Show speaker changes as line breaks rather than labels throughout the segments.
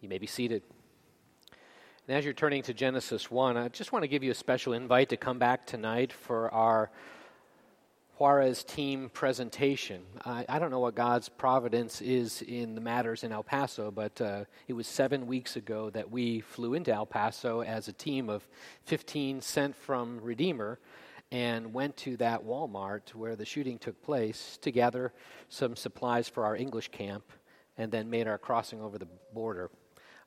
You may be seated. And as you're turning to Genesis 1, I just want to give you a special invite to come back tonight for our Juarez team presentation. I, I don't know what God's providence is in the matters in El Paso, but uh, it was seven weeks ago that we flew into El Paso as a team of 15 sent from Redeemer and went to that Walmart where the shooting took place to gather some supplies for our English camp and then made our crossing over the border.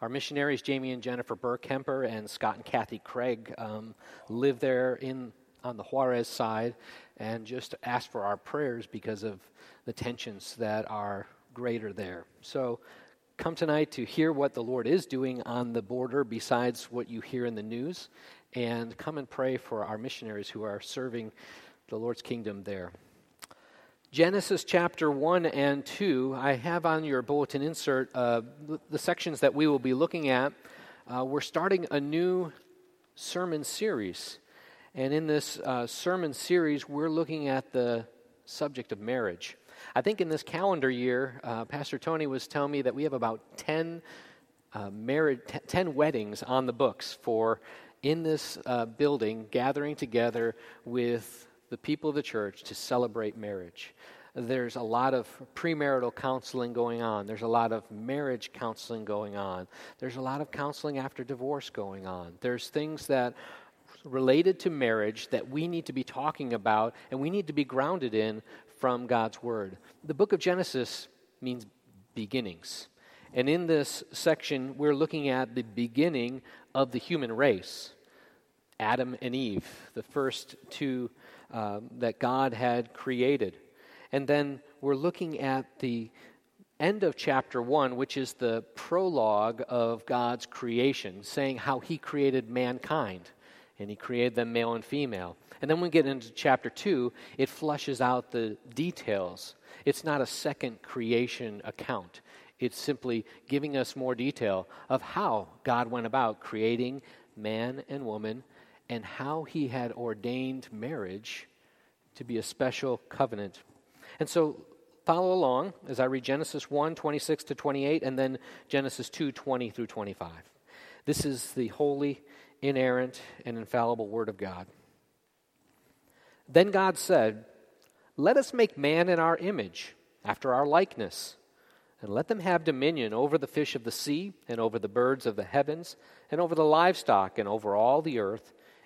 Our missionaries, Jamie and Jennifer Burkemper and Scott and Kathy Craig, um, live there in on the Juarez side and just ask for our prayers because of the tensions that are greater there. So come tonight to hear what the Lord is doing on the border besides what you hear in the news, and come and pray for our missionaries who are serving the Lord's kingdom there. Genesis chapter 1 and 2, I have on your bulletin insert uh, the sections that we will be looking at. Uh, we're starting a new sermon series. And in this uh, sermon series, we're looking at the subject of marriage. I think in this calendar year, uh, Pastor Tony was telling me that we have about 10, uh, married, t- 10 weddings on the books for in this uh, building gathering together with the people of the church to celebrate marriage. There's a lot of premarital counseling going on. There's a lot of marriage counseling going on. There's a lot of counseling after divorce going on. There's things that related to marriage that we need to be talking about and we need to be grounded in from God's Word. The book of Genesis means beginnings. And in this section, we're looking at the beginning of the human race Adam and Eve, the first two um, that God had created. And then we're looking at the end of chapter 1, which is the prologue of God's creation, saying how He created mankind and he created them male and female. And then when we get into chapter 2, it flushes out the details. It's not a second creation account, it's simply giving us more detail of how God went about creating man and woman and how he had ordained marriage to be a special covenant. And so follow along as I read Genesis 1 26 to 28 and then Genesis 2 20 through 25. This is the holy inerrant, and infallible Word of God. Then God said, Let us make man in our image, after our likeness, and let them have dominion over the fish of the sea, and over the birds of the heavens, and over the livestock, and over all the earth,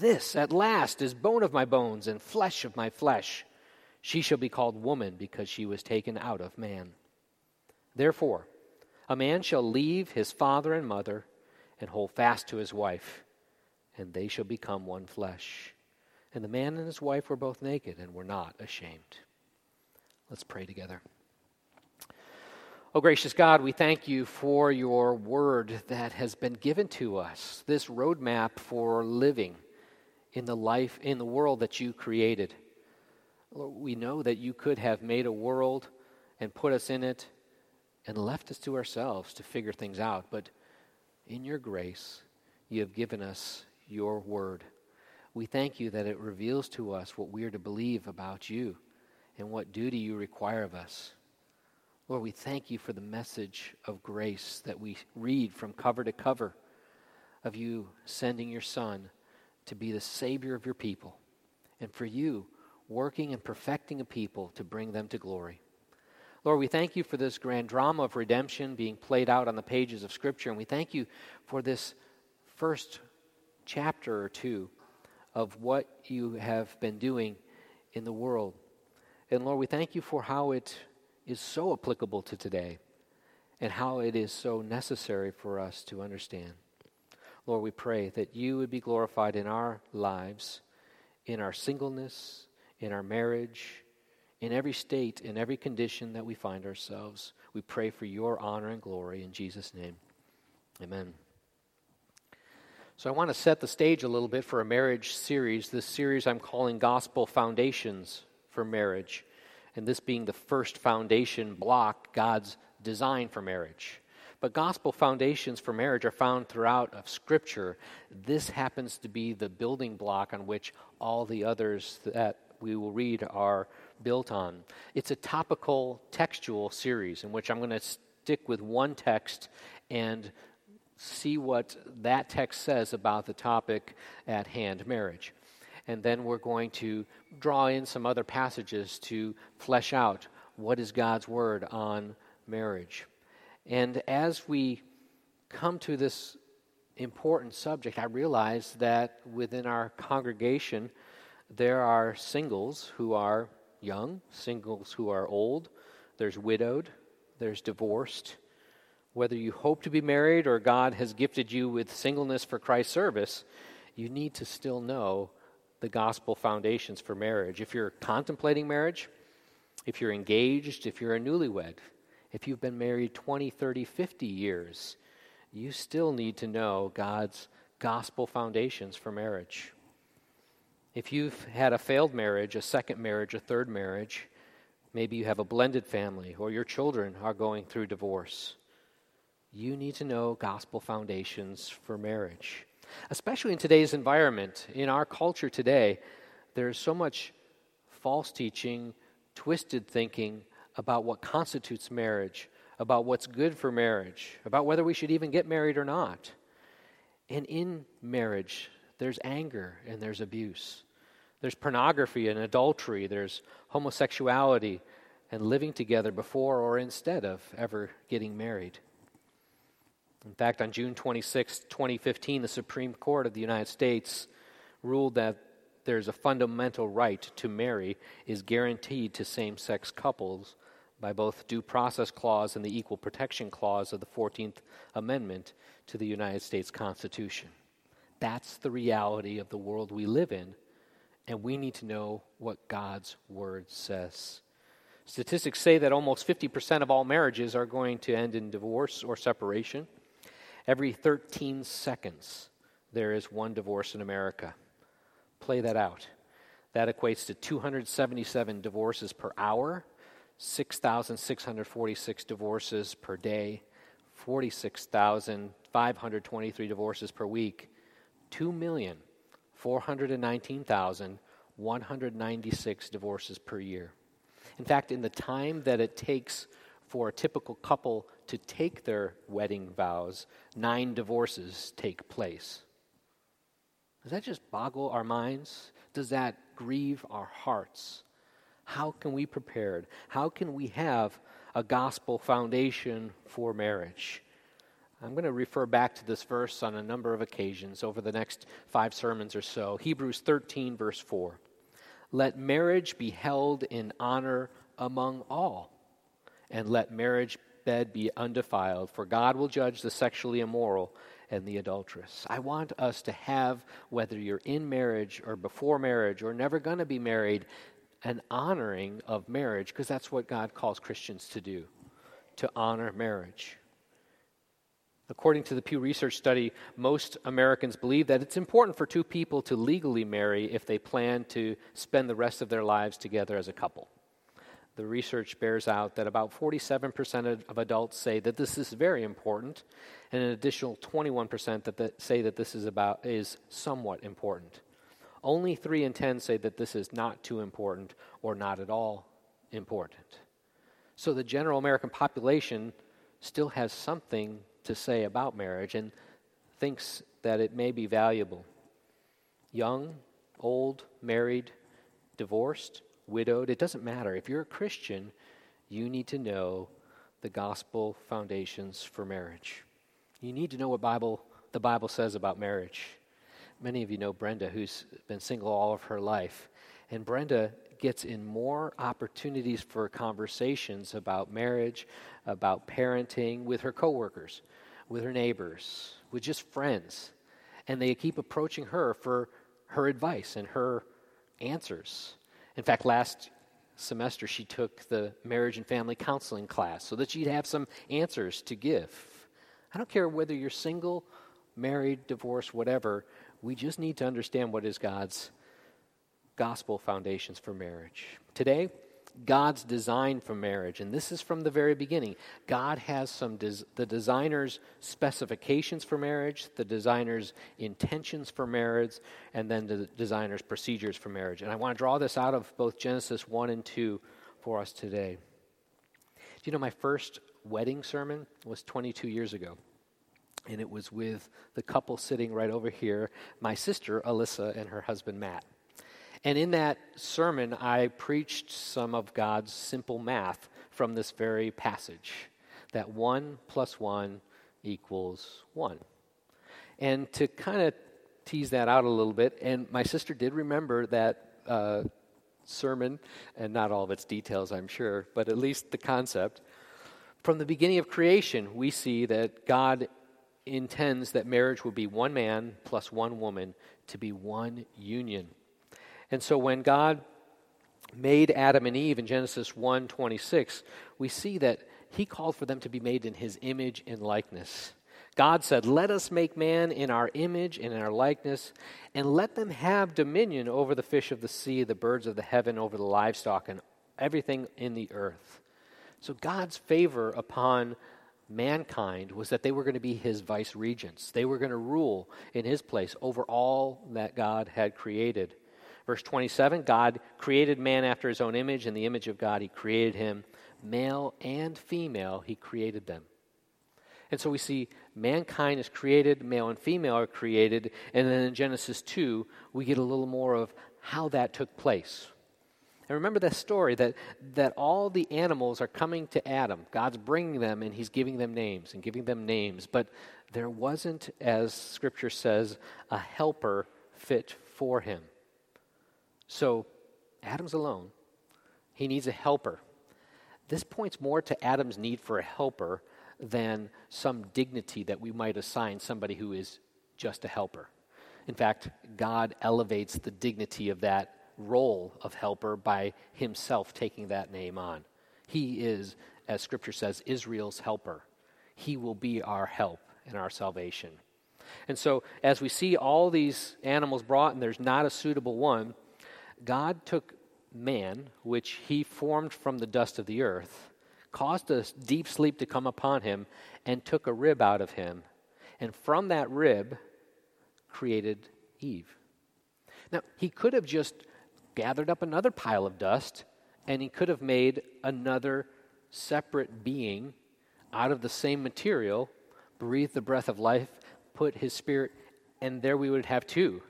This at last is bone of my bones and flesh of my flesh. She shall be called woman because she was taken out of man. Therefore, a man shall leave his father and mother and hold fast to his wife, and they shall become one flesh. And the man and his wife were both naked and were not ashamed. Let's pray together. Oh, gracious God, we thank you for your word that has been given to us, this roadmap for living in the life, in the world that you created. Lord, we know that you could have made a world and put us in it and left us to ourselves to figure things out, but in your grace, you have given us your word. We thank you that it reveals to us what we are to believe about you and what duty you require of us. Lord, we thank you for the message of grace that we read from cover to cover of you sending your Son to be the Savior of your people, and for you working and perfecting a people to bring them to glory. Lord, we thank you for this grand drama of redemption being played out on the pages of Scripture, and we thank you for this first chapter or two of what you have been doing in the world. And Lord, we thank you for how it is so applicable to today and how it is so necessary for us to understand. Lord, we pray that you would be glorified in our lives, in our singleness, in our marriage, in every state, in every condition that we find ourselves. We pray for your honor and glory in Jesus' name. Amen. So, I want to set the stage a little bit for a marriage series. This series I'm calling Gospel Foundations for Marriage. And this being the first foundation block, God's design for marriage. But gospel foundations for marriage are found throughout of Scripture. This happens to be the building block on which all the others that we will read are built on. It's a topical textual series in which I'm going to stick with one text and see what that text says about the topic at hand marriage. And then we're going to draw in some other passages to flesh out what is God's word on marriage. And as we come to this important subject, I realize that within our congregation, there are singles who are young, singles who are old, there's widowed, there's divorced, whether you hope to be married or God has gifted you with singleness for Christ's service, you need to still know the gospel foundations for marriage. If you're contemplating marriage, if you're engaged, if you're a newlywed, if you've been married 20, 30, 50 years, you still need to know God's gospel foundations for marriage. If you've had a failed marriage, a second marriage, a third marriage, maybe you have a blended family, or your children are going through divorce you need to know gospel foundations for marriage. Especially in today's environment, in our culture today, there's so much false teaching, twisted thinking about what constitutes marriage, about what's good for marriage, about whether we should even get married or not. And in marriage, there's anger and there's abuse. There's pornography and adultery. There's homosexuality and living together before or instead of ever getting married. In fact, on June 26, 2015, the Supreme Court of the United States ruled that there's a fundamental right to marry is guaranteed to same sex couples by both due process clause and the equal protection clause of the 14th Amendment to the United States Constitution. That's the reality of the world we live in, and we need to know what God's Word says. Statistics say that almost 50% of all marriages are going to end in divorce or separation. Every 13 seconds, there is one divorce in America. Play that out. That equates to 277 divorces per hour, 6,646 divorces per day, 46,523 divorces per week, 2,419,196 divorces per year. In fact, in the time that it takes for a typical couple to take their wedding vows, nine divorces take place. Does that just boggle our minds? Does that grieve our hearts? How can we prepare? How can we have a gospel foundation for marriage? I'm going to refer back to this verse on a number of occasions over the next five sermons or so. Hebrews 13, verse 4. Let marriage be held in honor among all and let marriage bed be undefiled, for God will judge the sexually immoral and the adulteress. I want us to have, whether you're in marriage or before marriage or never going to be married, an honoring of marriage, because that's what God calls Christians to do, to honor marriage. According to the Pew Research study, most Americans believe that it's important for two people to legally marry if they plan to spend the rest of their lives together as a couple the research bears out that about 47% of adults say that this is very important, and an additional 21% that, that say that this is about is somewhat important. Only 3 in 10 say that this is not too important or not at all important. So the general American population still has something to say about marriage and thinks that it may be valuable. Young, old, married, divorced, widowed, it doesn't matter. If you're a Christian, you need to know the gospel foundations for marriage. You need to know what Bible the Bible says about marriage. Many of you know Brenda, who's been single all of her life. And Brenda gets in more opportunities for conversations about marriage, about parenting with her coworkers, with her neighbors, with just friends. And they keep approaching her for her advice and her answers. In fact, last semester she took the marriage and family counseling class so that she'd have some answers to give. I don't care whether you're single, married, divorced, whatever. We just need to understand what is God's gospel foundations for marriage. Today, God's design for marriage, and this is from the very beginning. God has some des- the designer's specifications for marriage, the designer's intentions for marriage, and then the designer's procedures for marriage. And I want to draw this out of both Genesis 1 and 2 for us today. Do you know my first wedding sermon was 22 years ago? And it was with the couple sitting right over here, my sister Alyssa and her husband Matt. And in that sermon, I preached some of God's simple math from this very passage that 1 plus 1 equals 1. And to kind of tease that out a little bit, and my sister did remember that uh, sermon, and not all of its details, I'm sure, but at least the concept. From the beginning of creation, we see that God intends that marriage would be one man plus one woman to be one union. And so when God made Adam and Eve in Genesis 1:26, we see that he called for them to be made in his image and likeness. God said, "Let us make man in our image and in our likeness, and let them have dominion over the fish of the sea, the birds of the heaven, over the livestock and everything in the earth." So God's favor upon mankind was that they were going to be his vice regents. They were going to rule in his place over all that God had created. Verse 27 God created man after his own image. In the image of God, he created him. Male and female, he created them. And so we see mankind is created, male and female are created. And then in Genesis 2, we get a little more of how that took place. And remember that story that, that all the animals are coming to Adam. God's bringing them and he's giving them names and giving them names. But there wasn't, as scripture says, a helper fit for him. So Adam's alone. He needs a helper. This points more to Adam's need for a helper than some dignity that we might assign somebody who is just a helper. In fact, God elevates the dignity of that role of helper by himself taking that name on. He is, as scripture says, Israel's helper. He will be our help and our salvation. And so, as we see all these animals brought, and there's not a suitable one, God took man, which he formed from the dust of the earth, caused a deep sleep to come upon him, and took a rib out of him. And from that rib, created Eve. Now, he could have just gathered up another pile of dust and he could have made another separate being out of the same material, breathed the breath of life, put his spirit, and there we would have two.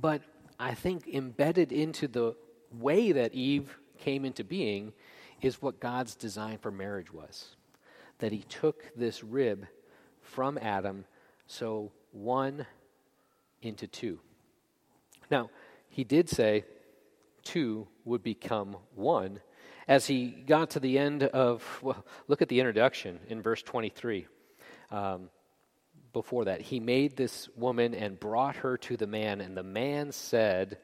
But I think embedded into the way that Eve came into being is what God's design for marriage was. That he took this rib from Adam, so one into two. Now, he did say two would become one. As he got to the end of, well, look at the introduction in verse 23. Um, before that. He made this woman and brought her to the man, and the man said,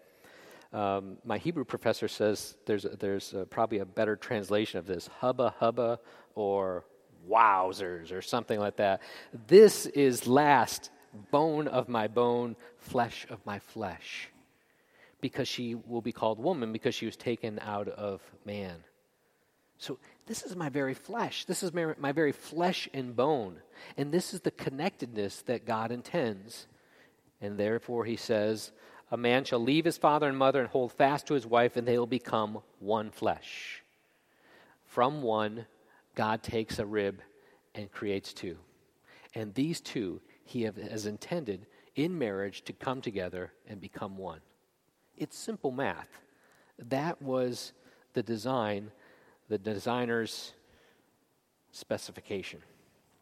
um, my Hebrew professor says there's, there's probably a better translation of this hubba hubba or wowzers or something like that. This is last bone of my bone, flesh of my flesh. Because she will be called woman because she was taken out of man. So this is my very flesh. This is my, my very flesh and bone. And this is the connectedness that God intends. And therefore, he says, A man shall leave his father and mother and hold fast to his wife, and they will become one flesh. From one, God takes a rib and creates two. And these two, he has intended in marriage to come together and become one. It's simple math. That was the design the designer's specification.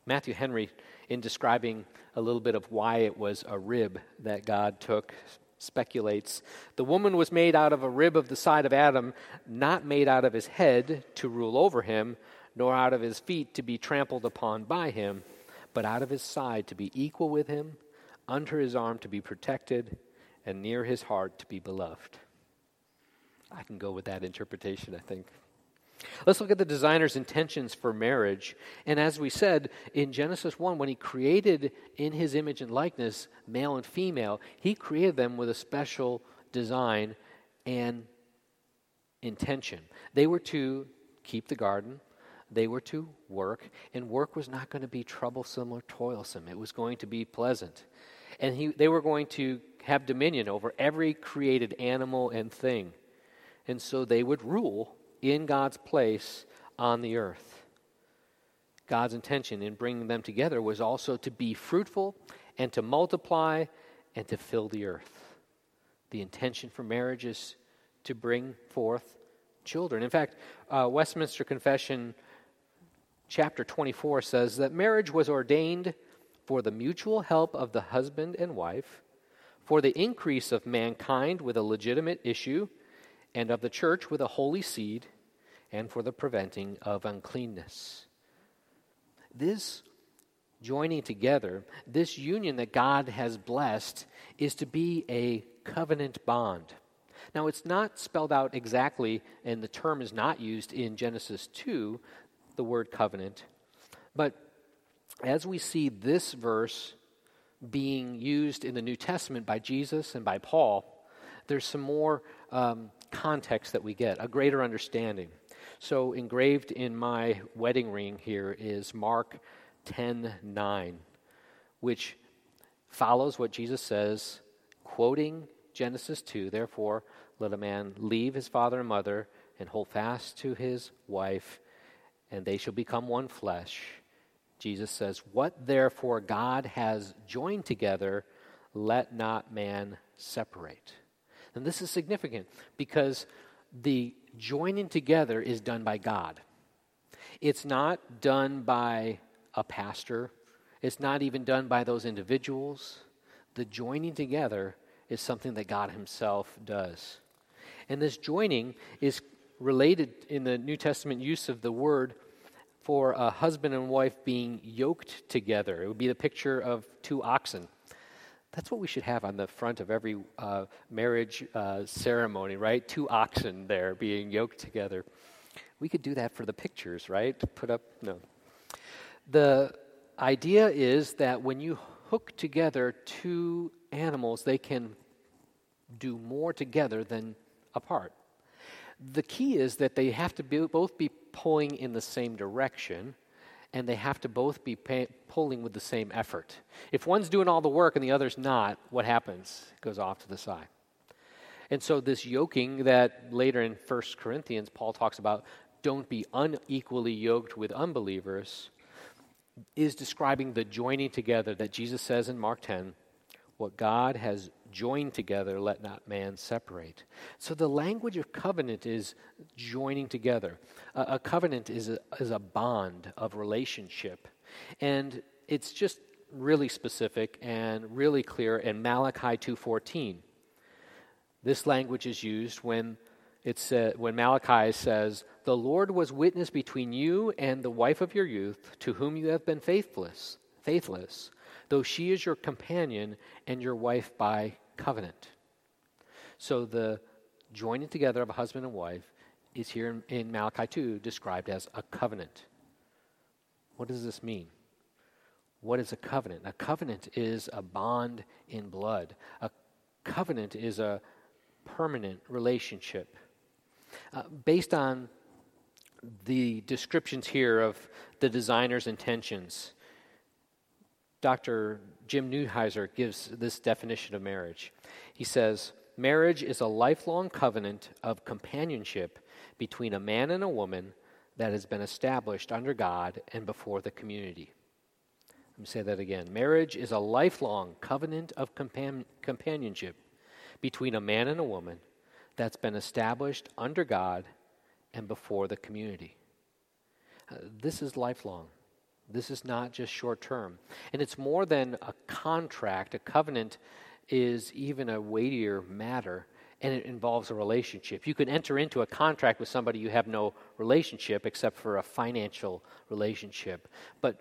Matthew Henry, in describing a little bit of why it was a rib that God took, speculates the woman was made out of a rib of the side of Adam, not made out of his head to rule over him, nor out of his feet to be trampled upon by him, but out of his side to be equal with him, under his arm to be protected, and near his heart to be beloved. I can go with that interpretation, I think. Let's look at the designer's intentions for marriage. And as we said in Genesis 1, when he created in his image and likeness male and female, he created them with a special design and intention. They were to keep the garden, they were to work, and work was not going to be troublesome or toilsome. It was going to be pleasant. And he, they were going to have dominion over every created animal and thing. And so they would rule in God's place on the earth. God's intention in bringing them together was also to be fruitful and to multiply and to fill the earth. The intention for marriage is to bring forth children. In fact, uh, Westminster Confession, chapter 24, says that marriage was ordained for the mutual help of the husband and wife, for the increase of mankind with a legitimate issue, and of the church with a holy seed, and for the preventing of uncleanness. This joining together, this union that God has blessed, is to be a covenant bond. Now, it's not spelled out exactly, and the term is not used in Genesis 2, the word covenant. But as we see this verse being used in the New Testament by Jesus and by Paul, there's some more um, context that we get, a greater understanding. So, engraved in my wedding ring here is Mark 10 9, which follows what Jesus says, quoting Genesis 2 Therefore, let a man leave his father and mother and hold fast to his wife, and they shall become one flesh. Jesus says, What therefore God has joined together, let not man separate. And this is significant because the joining together is done by God. It's not done by a pastor, it's not even done by those individuals. The joining together is something that God Himself does. And this joining is related in the New Testament use of the word for a husband and wife being yoked together. It would be the picture of two oxen. That's what we should have on the front of every uh, marriage uh, ceremony, right? Two oxen there being yoked together. We could do that for the pictures, right? Put up, no. The idea is that when you hook together two animals, they can do more together than apart. The key is that they have to be, both be pulling in the same direction and they have to both be pay, pulling with the same effort. If one's doing all the work and the other's not, what happens? It goes off to the side. And so, this yoking that later in 1 Corinthians, Paul talks about, don't be unequally yoked with unbelievers, is describing the joining together that Jesus says in Mark 10 what God has joined together, let not man separate. So the language of covenant is joining together. A covenant is a, is a bond of relationship. And it's just really specific and really clear in Malachi 2.14. This language is used when, it's, uh, when Malachi says, The Lord was witness between you and the wife of your youth, to whom you have been faithless, faithless, though she is your companion and your wife by covenant. So the joining together of a husband and wife is here in, in Malachi 2 described as a covenant. What does this mean? What is a covenant? A covenant is a bond in blood. A covenant is a permanent relationship. Uh, based on the descriptions here of the designer's intentions, Dr. Jim Newheiser gives this definition of marriage. He says, Marriage is a lifelong covenant of companionship between a man and a woman that has been established under God and before the community. Let me say that again. Marriage is a lifelong covenant of compan- companionship between a man and a woman that's been established under God and before the community. uh, this is lifelong. This is not just short term. And it's more than a contract. A covenant is even a weightier matter, and it involves a relationship. You can enter into a contract with somebody you have no relationship except for a financial relationship. But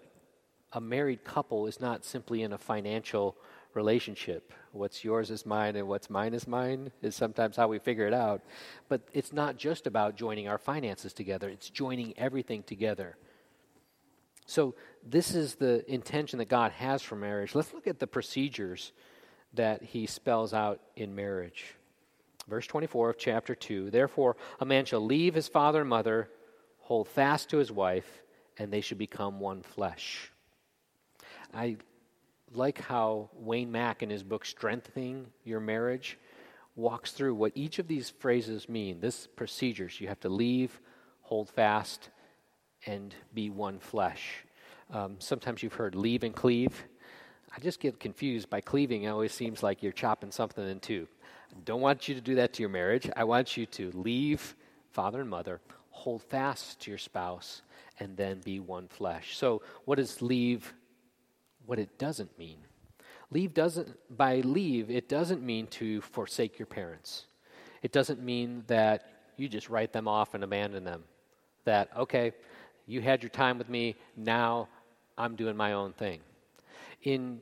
a married couple is not simply in a financial relationship. What's yours is mine, and what's mine is mine, is sometimes how we figure it out. But it's not just about joining our finances together, it's joining everything together. So, this is the intention that God has for marriage. Let's look at the procedures that He spells out in marriage. Verse 24 of chapter 2 Therefore, a man shall leave his father and mother, hold fast to his wife, and they should become one flesh. I like how Wayne Mack, in his book Strengthening Your Marriage, walks through what each of these phrases mean. This procedures you have to leave, hold fast, and be one flesh. Um, sometimes you've heard leave and cleave. I just get confused by cleaving. It always seems like you're chopping something in two. I don't want you to do that to your marriage. I want you to leave father and mother, hold fast to your spouse, and then be one flesh. So, what does leave? What it doesn't mean. Leave doesn't, by leave, it doesn't mean to forsake your parents. It doesn't mean that you just write them off and abandon them. That, okay, you had your time with me, now I'm doing my own thing. In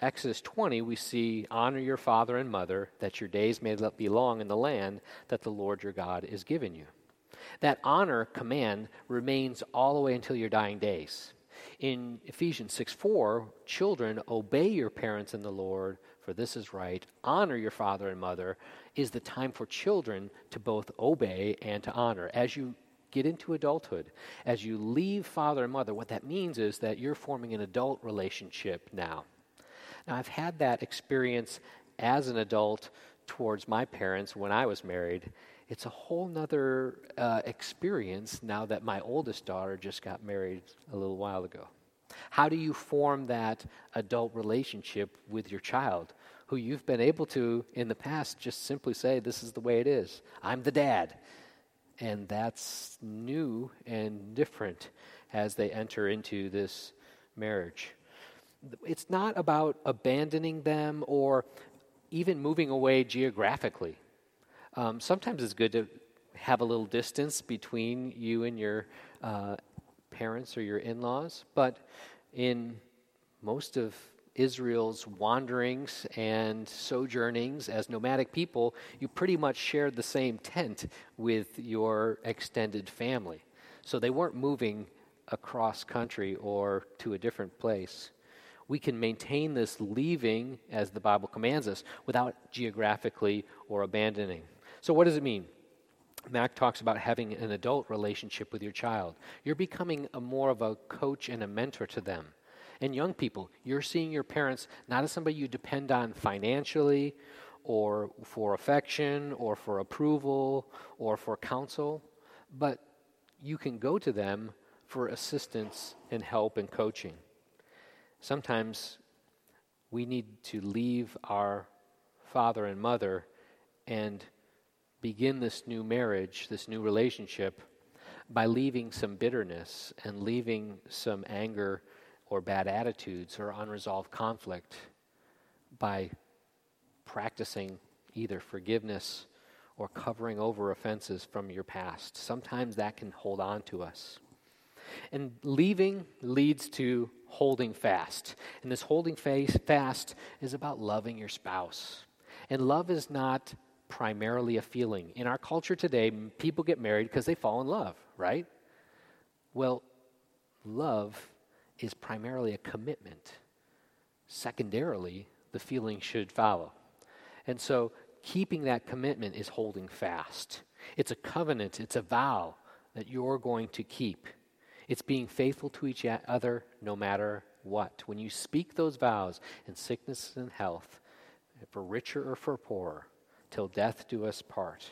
Exodus 20, we see, Honor your father and mother, that your days may be long in the land that the Lord your God is giving you. That honor command remains all the way until your dying days. In Ephesians 6 4, children, obey your parents in the Lord, for this is right. Honor your father and mother is the time for children to both obey and to honor. As you get into adulthood, as you leave father and mother, what that means is that you're forming an adult relationship now. Now, I've had that experience as an adult towards my parents when I was married. It's a whole nother uh, experience now that my oldest daughter just got married a little while ago. How do you form that adult relationship with your child who you've been able to, in the past, just simply say, This is the way it is? I'm the dad. And that's new and different as they enter into this marriage. It's not about abandoning them or even moving away geographically. Um, sometimes it's good to have a little distance between you and your uh, parents or your in laws, but in most of Israel's wanderings and sojournings as nomadic people, you pretty much shared the same tent with your extended family. So they weren't moving across country or to a different place. We can maintain this leaving, as the Bible commands us, without geographically or abandoning. So, what does it mean? Mack talks about having an adult relationship with your child. You're becoming a more of a coach and a mentor to them. And young people, you're seeing your parents not as somebody you depend on financially or for affection or for approval or for counsel, but you can go to them for assistance and help and coaching. Sometimes we need to leave our father and mother and begin this new marriage, this new relationship, by leaving some bitterness and leaving some anger or bad attitudes or unresolved conflict by practicing either forgiveness or covering over offenses from your past. Sometimes that can hold on to us. And leaving leads to holding fast. And this holding fast is about loving your spouse. And love is not primarily a feeling. In our culture today, people get married because they fall in love, right? Well, love is primarily a commitment. Secondarily, the feeling should follow. And so, keeping that commitment is holding fast. It's a covenant, it's a vow that you're going to keep. It's being faithful to each other no matter what. When you speak those vows in sickness and health, for richer or for poorer, till death do us part.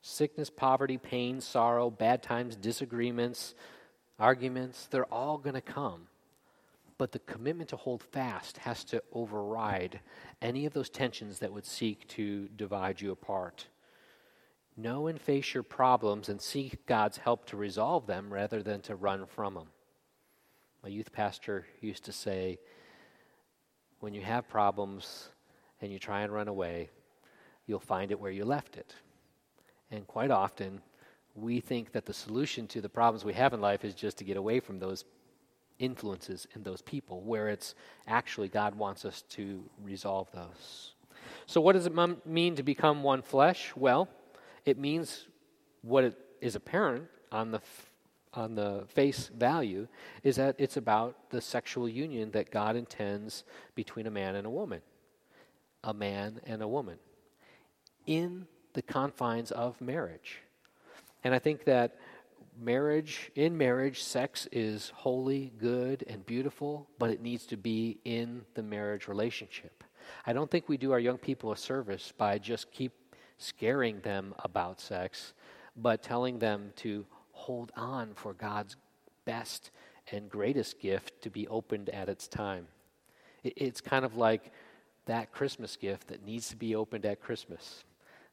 Sickness, poverty, pain, sorrow, bad times, disagreements, arguments, they're all going to come. But the commitment to hold fast has to override any of those tensions that would seek to divide you apart. Know and face your problems and seek God's help to resolve them rather than to run from them. My youth pastor used to say, when you have problems and you try and run away, you'll find it where you left it. And quite often, we think that the solution to the problems we have in life is just to get away from those influences and those people, where it's actually God wants us to resolve those. So, what does it mean to become one flesh? Well, it means what it is apparent on the on the face value is that it's about the sexual union that God intends between a man and a woman, a man and a woman, in the confines of marriage. And I think that marriage, in marriage, sex is holy, good, and beautiful, but it needs to be in the marriage relationship. I don't think we do our young people a service by just keep scaring them about sex, but telling them to hold on for God's best and greatest gift to be opened at its time. It's kind of like that Christmas gift that needs to be opened at Christmas.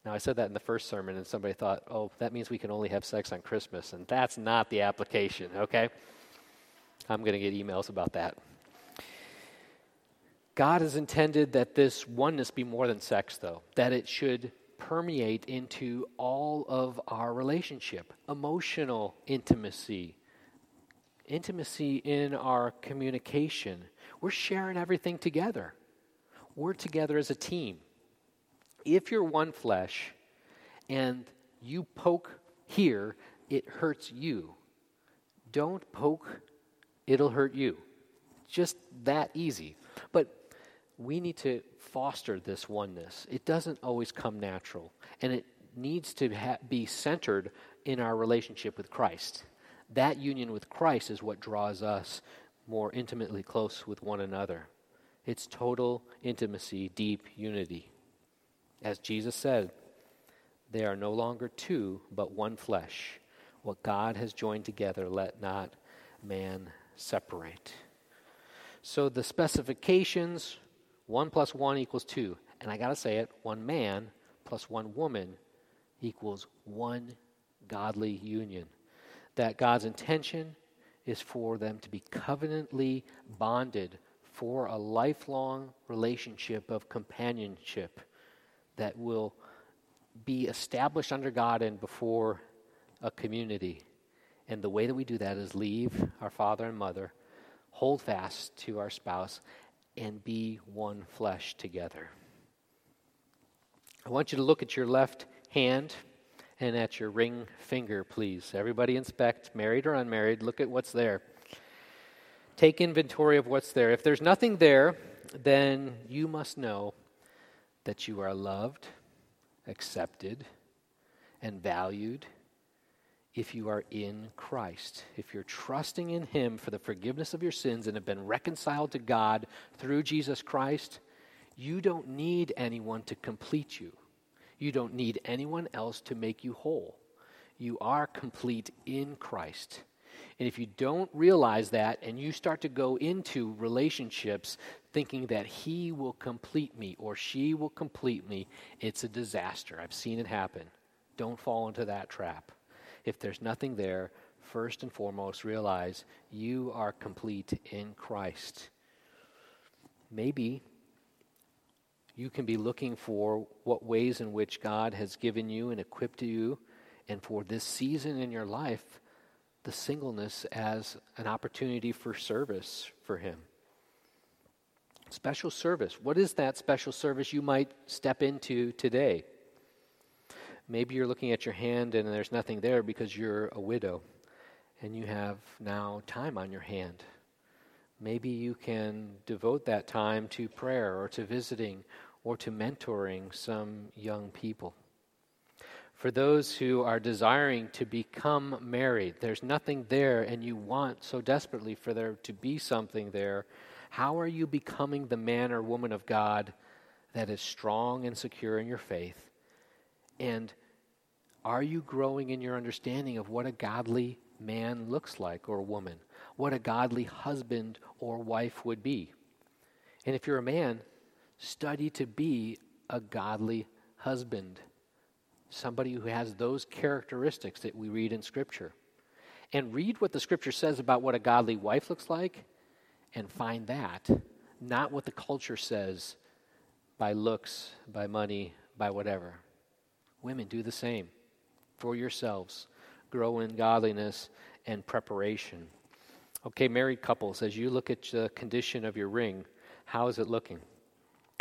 Now, I said that in the first sermon, and somebody thought, oh, that means we can only have sex on Christmas. And that's not the application, okay? I'm going to get emails about that. God has intended that this oneness be more than sex, though, that it should permeate into all of our relationship emotional intimacy, intimacy in our communication. We're sharing everything together, we're together as a team if you're one flesh and you poke here, it hurts you. Don't poke, it'll hurt you. Just that easy. But we need to foster this oneness. It doesn't always come natural, and it needs to ha- be centered in our relationship with Christ. That union with Christ is what draws us more intimately close with one another. It's total intimacy, deep unity. As Jesus said, they are no longer two, but one flesh. What God has joined together, let not man separate. So the specifications one plus one equals two. And I got to say it one man plus one woman equals one godly union. That God's intention is for them to be covenantly bonded for a lifelong relationship of companionship that will be established under God and before a community. And the way that we do that is leave our father and mother, hold fast to our spouse, and be one flesh together. I want you to look at your left hand and at your ring finger, please. Everybody inspect, married or unmarried, look at what's there. Take inventory of what's there. If there's nothing there, then you must know that you are loved, accepted, and valued if you are in Christ. If you're trusting in Him for the forgiveness of your sins and have been reconciled to God through Jesus Christ, you don't need anyone to complete you. You don't need anyone else to make you whole. You are complete in Christ. And if you don't realize that and you start to go into relationships thinking that he will complete me or she will complete me, it's a disaster. I've seen it happen. Don't fall into that trap. If there's nothing there, first and foremost, realize you are complete in Christ. Maybe you can be looking for what ways in which God has given you and equipped you, and for this season in your life, the singleness as an opportunity for service for Him. Special service. What is that special service you might step into today? Maybe you're looking at your hand and there's nothing there because you're a widow and you have now time on your hand. Maybe you can devote that time to prayer or to visiting or to mentoring some young people. For those who are desiring to become married, there's nothing there and you want so desperately for there to be something there how are you becoming the man or woman of God that is strong and secure in your faith? And are you growing in your understanding of what a godly man looks like or woman? What a godly husband or wife would be? And if you're a man, study to be a godly husband somebody who has those characteristics that we read in Scripture. And read what the Scripture says about what a godly wife looks like and find that, not what the culture says by looks, by money, by whatever. Women, do the same for yourselves. Grow in godliness and preparation. Okay, married couples, as you look at the condition of your ring, how is it looking?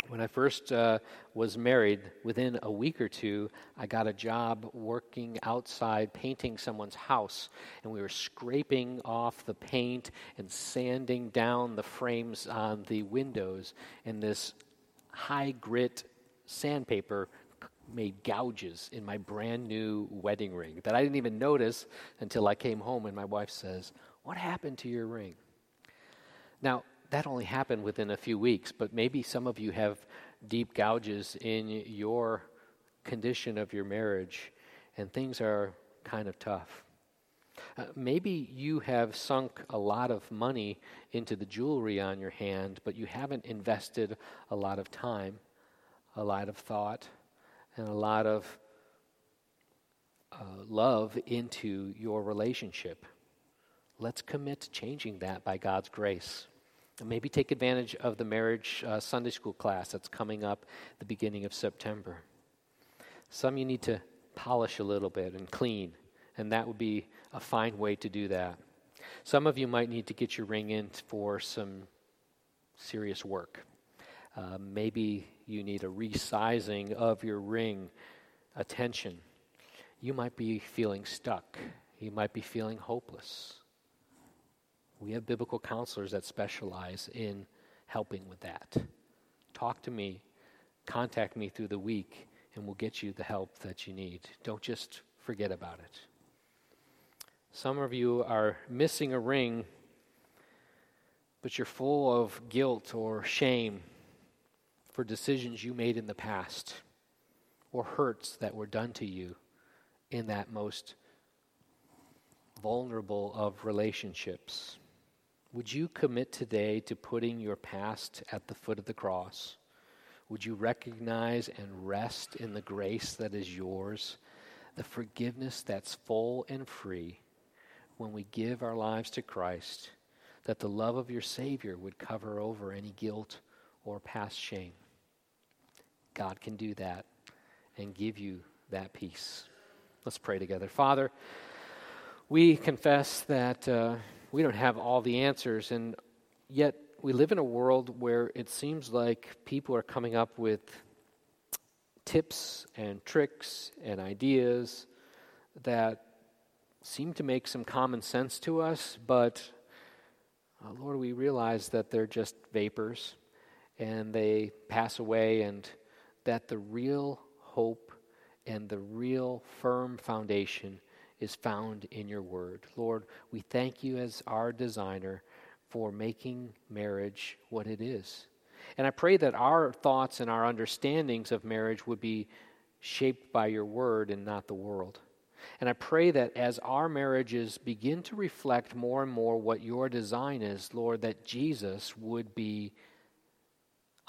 When I first uh, was married, within a week or two, I got a job working outside painting someone's house. And we were scraping off the paint and sanding down the frames on the windows. And this high grit sandpaper made gouges in my brand new wedding ring that I didn't even notice until I came home and my wife says, What happened to your ring? Now, that only happened within a few weeks, but maybe some of you have deep gouges in your condition of your marriage and things are kind of tough. Uh, maybe you have sunk a lot of money into the jewelry on your hand, but you haven't invested a lot of time, a lot of thought, and a lot of uh, love into your relationship. Let's commit to changing that by God's grace. Maybe take advantage of the marriage uh, Sunday school class that's coming up the beginning of September. Some you need to polish a little bit and clean, and that would be a fine way to do that. Some of you might need to get your ring in for some serious work. Uh, maybe you need a resizing of your ring attention. You might be feeling stuck. You might be feeling hopeless. We have biblical counselors that specialize in helping with that. Talk to me, contact me through the week, and we'll get you the help that you need. Don't just forget about it. Some of you are missing a ring, but you're full of guilt or shame for decisions you made in the past or hurts that were done to you in that most vulnerable of relationships. Would you commit today to putting your past at the foot of the cross? Would you recognize and rest in the grace that is yours, the forgiveness that's full and free when we give our lives to Christ, that the love of your Savior would cover over any guilt or past shame? God can do that and give you that peace. Let's pray together. Father, we confess that. Uh, we don't have all the answers. And yet, we live in a world where it seems like people are coming up with tips and tricks and ideas that seem to make some common sense to us, but uh, Lord, we realize that they're just vapors and they pass away, and that the real hope and the real firm foundation is found in your word. Lord, we thank you as our designer for making marriage what it is. And I pray that our thoughts and our understandings of marriage would be shaped by your word and not the world. And I pray that as our marriages begin to reflect more and more what your design is, Lord, that Jesus would be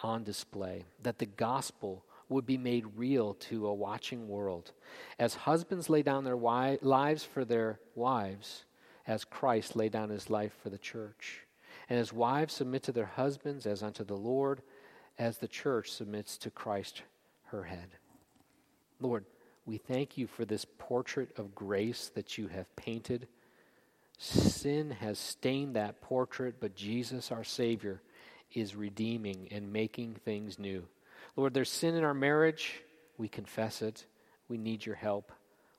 on display, that the gospel would be made real to a watching world. As husbands lay down their lives for their wives, as Christ laid down his life for the church. And as wives submit to their husbands as unto the Lord, as the church submits to Christ, her head. Lord, we thank you for this portrait of grace that you have painted. Sin has stained that portrait, but Jesus, our Savior, is redeeming and making things new. Lord, there's sin in our marriage. We confess it. We need your help.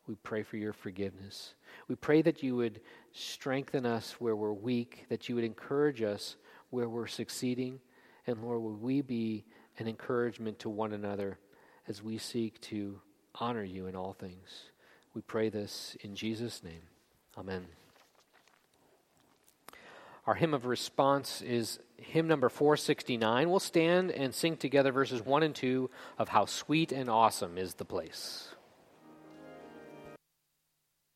We pray for your forgiveness. We pray that you would strengthen us where we're weak, that you would encourage us where we're succeeding. And Lord, would we be an encouragement to one another as we seek to honor you in all things. We pray this in Jesus' name. Amen. Our hymn of response is hymn number 469. We'll stand and sing together verses 1 and 2 of How Sweet and Awesome is the Place.